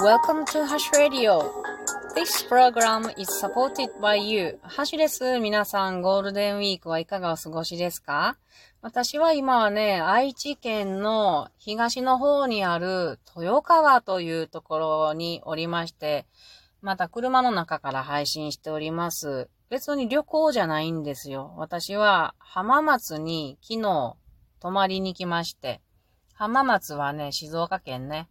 Welcome to Hash Radio. This program is supported by you. ハシです。皆さん、ゴールデンウィークはいかがお過ごしですか？私は今はね、愛知県の東の方にある豊川というところにおりまして、また車の中から配信しております。別に旅行じゃないんですよ。私は浜松に昨日泊まりに来まして、浜松はね、静岡県ね。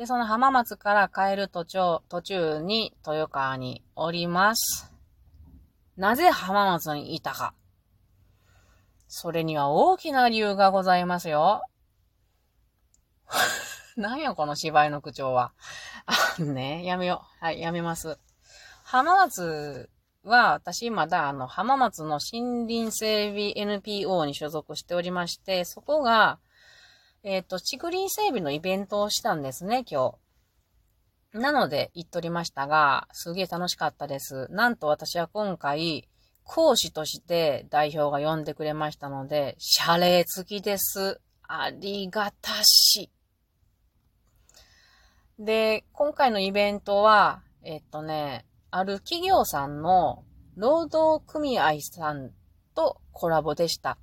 で、その浜松から帰る途中、途中に豊川におります。なぜ浜松にいたか。それには大きな理由がございますよ。なんやこの芝居の口調は。あ、ね、やめよう。はい、やめます。浜松は、私まだあの、浜松の森林整備 NPO に所属しておりまして、そこが、えっ、ー、と、竹林整備のイベントをしたんですね、今日。なので、行っとりましたが、すげえ楽しかったです。なんと私は今回、講師として代表が呼んでくれましたので、謝礼付きです。ありがたし。で、今回のイベントは、えっとね、ある企業さんの労働組合さんとコラボでした。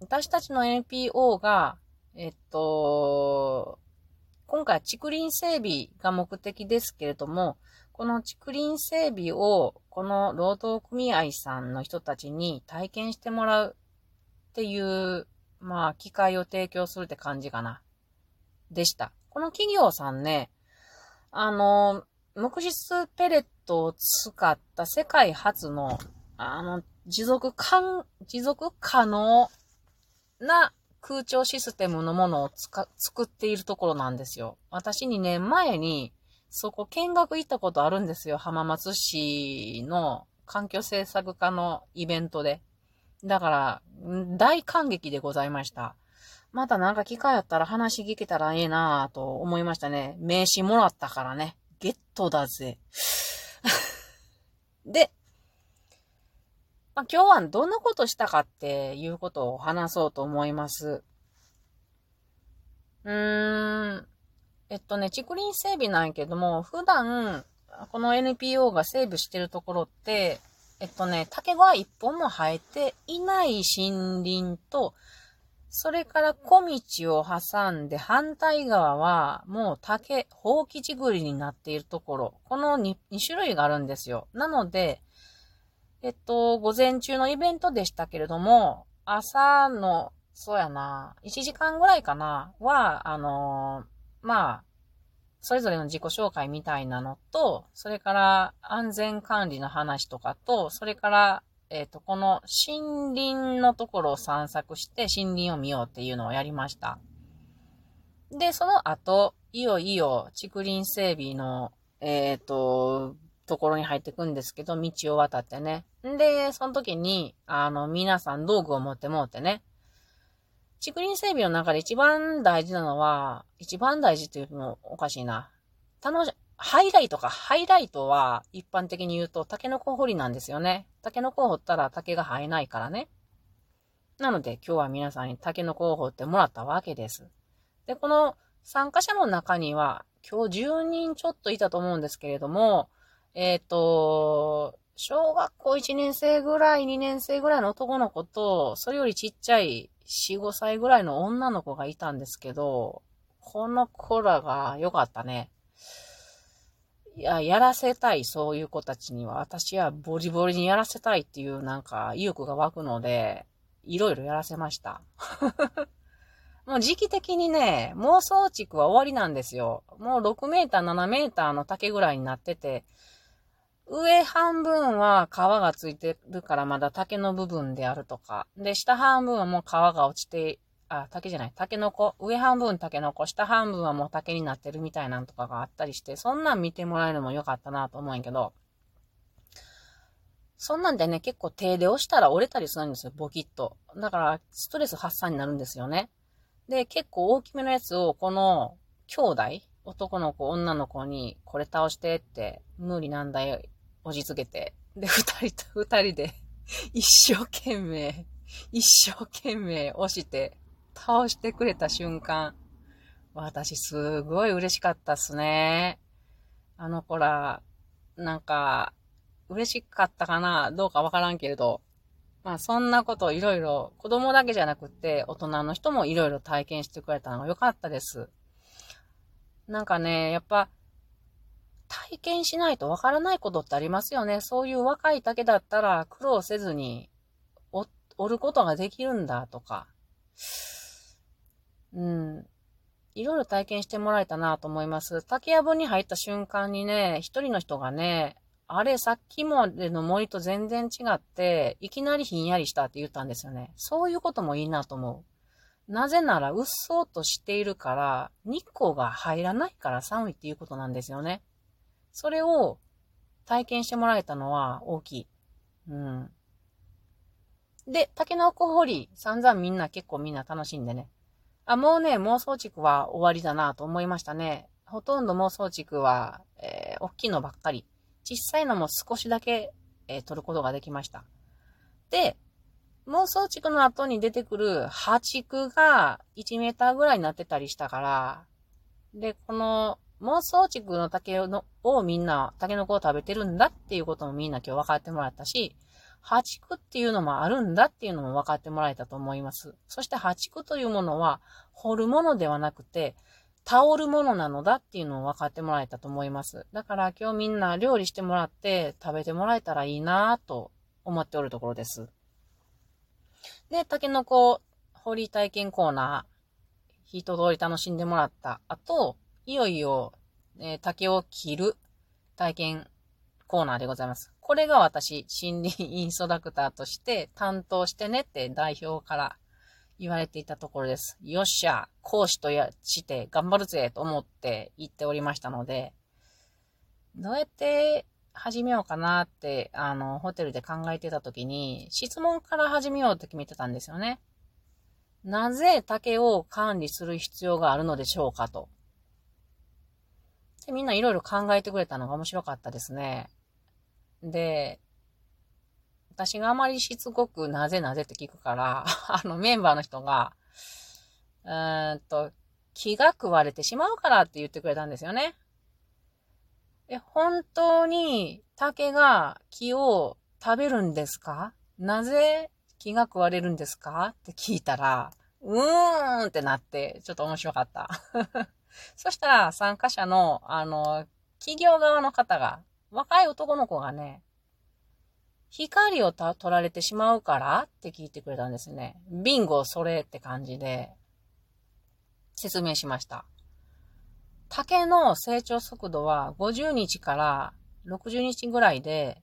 私たちの NPO がえっと、今回は竹林整備が目的ですけれども、この竹林整備をこの労働組合さんの人たちに体験してもらうっていう、まあ、機会を提供するって感じかな。でした。この企業さんね、あの、木質ペレットを使った世界初の、あの、持続可、持続可能な空調システムのものを作っているところなんですよ。私2年前にそこ見学行ったことあるんですよ。浜松市の環境政策課のイベントで。だから、大感激でございました。またなんか機会あったら話聞けたらええなぁと思いましたね。名刺もらったからね。ゲットだぜ。で、まあ、今日はどんなことしたかっていうことを話そうと思います。うーん。えっとね、竹林整備なんやけども、普段、この NPO が整備してるところって、えっとね、竹が一本も生えていない森林と、それから小道を挟んで反対側はもう竹、放棄地栗になっているところ。この 2, 2種類があるんですよ。なので、えっと、午前中のイベントでしたけれども、朝の、そうやな、1時間ぐらいかな、は、あの、まあ、それぞれの自己紹介みたいなのと、それから安全管理の話とかと、それから、えっ、と、この森林のところを散策して森林を見ようっていうのをやりました。で、その後、いよいよ竹林整備の、えっ、と、ところに入ってくんですけど、道を渡ってね。んで、その時に、あの、皆さん道具を持ってもうてね。竹林整備の中で一番大事なのは、一番大事っていうのもおかしいな。楽し、ハイライトか。ハイライトは一般的に言うとタケノコ掘りなんですよね。タケノコを掘ったら竹が生えないからね。なので今日は皆さんにタケノコを掘ってもらったわけです。で、この参加者の中には今日10人ちょっといたと思うんですけれども、えっ、ー、と、小学校1年生ぐらい、2年生ぐらいの男の子と、それよりちっちゃい4、5歳ぐらいの女の子がいたんですけど、この子らが良かったね。いや、やらせたい、そういう子たちには。私はボリボリにやらせたいっていうなんか意欲が湧くので、いろいろやらせました。もう時期的にね、妄想地区は終わりなんですよ。もう6メーター、7メーターの竹ぐらいになってて、上半分は皮がついてるからまだ竹の部分であるとか。で、下半分はもう皮が落ちて、あ、竹じゃない、竹の子。上半分竹の子、下半分はもう竹になってるみたいなんとかがあったりして、そんなん見てもらえるのも良かったなと思うんやけど、そんなんでね、結構手で押したら折れたりするんですよ、ボキッと。だから、ストレス発散になるんですよね。で、結構大きめのやつを、この、兄弟？男の子、女の子に、これ倒してって、無理なんだよ、押し付けて、で、二人と、二人で一生懸命、一生懸命押して、倒してくれた瞬間、私すごい嬉しかったっすね。あの子ら、なんか、嬉しかったかなどうかわからんけれど。まあそんなこといろいろ、子供だけじゃなくて大人の人もいろいろ体験してくれたのが良かったです。なんかね、やっぱ、体験しないとわからないことってありますよね。そういう若い竹だったら苦労せずに折ることができるんだとか。うん。いろいろ体験してもらえたなと思います。竹やぶに入った瞬間にね、一人の人がね、あれ、さっきまでの森と全然違って、いきなりひんやりしたって言ったんですよね。そういうこともいいなと思う。なぜなら、うっそうとしているから、日光が入らないから寒いっていうことなんですよね。それを体験してもらえたのは大きい。うん。で、タケノコ掘り、散々みんな結構みんな楽しんでね。あ、もうね、妄想地区は終わりだなと思いましたね。ほとんど妄想地区は、えー、大きいのばっかり。小さいのも少しだけ、えー、取ることができました。で、妄想地区の後に出てくる破竹が1メーターぐらいになってたりしたから、で、この妄想地区の竹のをみんな、竹の子を食べてるんだっていうこともみんな今日分かってもらったし、破竹っていうのもあるんだっていうのも分かってもらえたと思います。そして破竹というものは、掘るものではなくて、タオルものなのだっていうのを分かってもらえたと思います。だから今日みんな料理してもらって食べてもらえたらいいなぁと思っておるところです。で、タケノコ掘り体験コーナー、一通り楽しんでもらった後、いよいよ、えー、竹を切る体験コーナーでございます。これが私、森林インストラクターとして担当してねって代表から言われていたところです。よっしゃ、講師とやして頑張るぜと思って言っておりましたので、どうやって始めようかなって、あの、ホテルで考えてた時に、質問から始めようって決めてたんですよね。なぜ竹を管理する必要があるのでしょうかと。で、みんないろいろ考えてくれたのが面白かったですね。で、私があまりしつこくなぜなぜって聞くから、あのメンバーの人が、うーんと、気が食われてしまうからって言ってくれたんですよね。え、本当に竹が木を食べるんですか？なぜ気が食われるんですか？って聞いたら、うーんってなって、ちょっと面白かった。そしたら参加者の、あの、企業側の方が、若い男の子がね、光を取られてしまうからって聞いてくれたんですね。ビンゴそれって感じで説明しました。竹の成長速度は50日から60日ぐらいで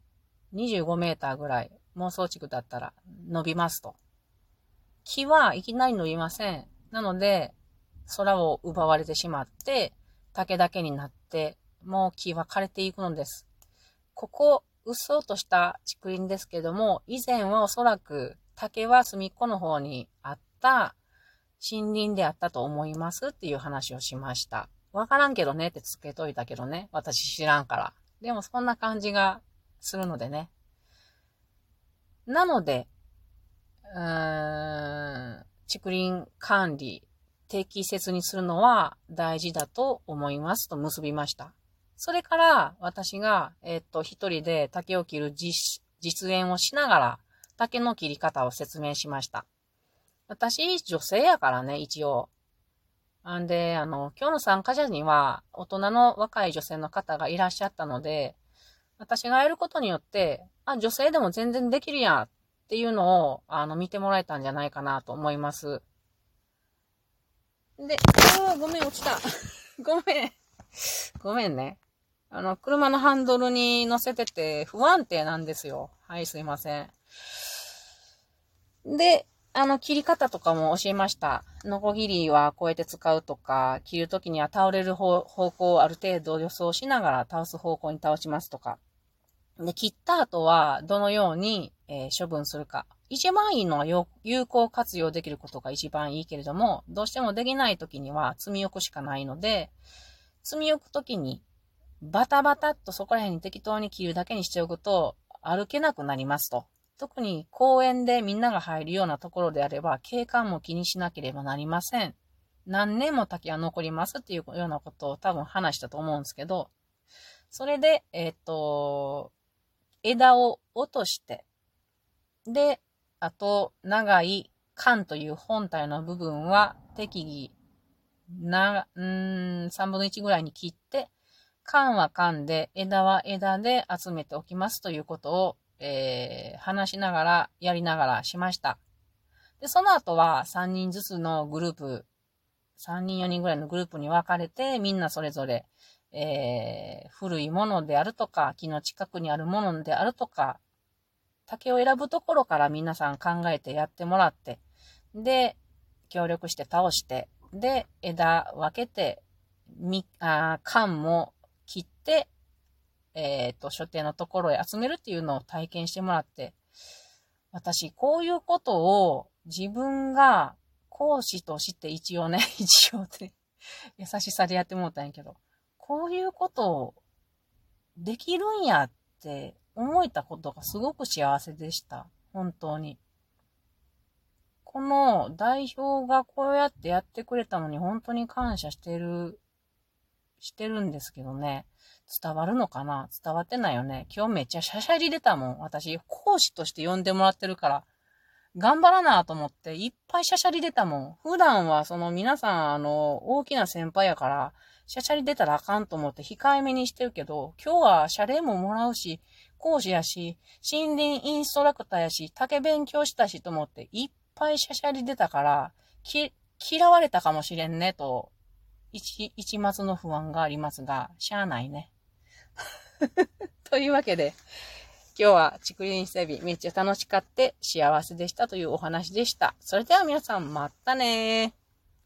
25メーターぐらい妄想地区だったら伸びますと。木はいきなり伸びません。なので、空を奪われてしまって、竹だけになって、もう木は枯れていくのです。ここ、うっそうとした竹林ですけども、以前はおそらく竹は隅っこの方にあった森林であったと思いますっていう話をしました。わからんけどねってつけといたけどね。私知らんから。でもそんな感じがするのでね。なので、うーん、竹林管理適切にするのは大事だと思いますと結びました。それから私が、えっと、一人で竹を切る実実演をしながら竹の切り方を説明しました。私、女性やからね、一応。んで、あの、今日の参加者には大人の若い女性の方がいらっしゃったので、私がやることによって、あ、女性でも全然できるやんっていうのを、あの、見てもらえたんじゃないかなと思います。で、あごめん、落ちた。ごめん。ごめんね。あの、車のハンドルに乗せてて不安定なんですよ。はい、すいません。で、あの、切り方とかも教えました。ノコギリはこうやって使うとか、切るときには倒れる方向をある程度予想しながら倒す方向に倒しますとか。で、切った後はどのように、えー、処分するか。一番いいのは有効活用できることが一番いいけれども、どうしてもできない時には積み置くしかないので、積み置く時にバタバタっとそこら辺に適当に切るだけにしておくと歩けなくなりますと。特に公園でみんなが入るようなところであれば景観も気にしなければなりません。何年も竹は残りますっていうようなことを多分話したと思うんですけど、それで、えっ、と、枝を落として、で、あと、長い缶という本体の部分は適宜、な、うん、3分の1ぐらいに切って、缶は缶で、枝は枝で集めておきますということを、えー、話しながら、やりながらしました。で、その後は3人ずつのグループ、3人4人ぐらいのグループに分かれて、みんなそれぞれ、えー、古いものであるとか、木の近くにあるものであるとか、竹を選ぶところから皆さん考えてやってもらって、で、協力して倒して、で、枝分けて、み、あ缶も切って、えっ、ー、と、所定のところへ集めるっていうのを体験してもらって、私、こういうことを自分が講師として一応ね、一応ね、優しさでやってもらったんやけど、こういうことをできるんやって思えたことがすごく幸せでした。本当に。この代表がこうやってやってくれたのに本当に感謝してる、してるんですけどね。伝わるのかな？伝わってないよね。今日めっちゃシャシャリ出たもん。私、講師として呼んでもらってるから、頑張らなと思って、いっぱいシャシャリ出たもん。普段はその皆さん、あの、大きな先輩やから、シャシャリ出たらあかんと思って控えめにしてるけど、今日は謝礼ももらうし、講師やし、森林インストラクターやし、竹勉強したしと思って、いっぱいシャシャリ出たから、き、嫌われたかもしれんね、と、一、一末の不安がありますが、しゃあないね。というわけで、今日は竹林整備めっちゃ楽しかって幸せでしたというお話でした。それでは皆さんまたねー。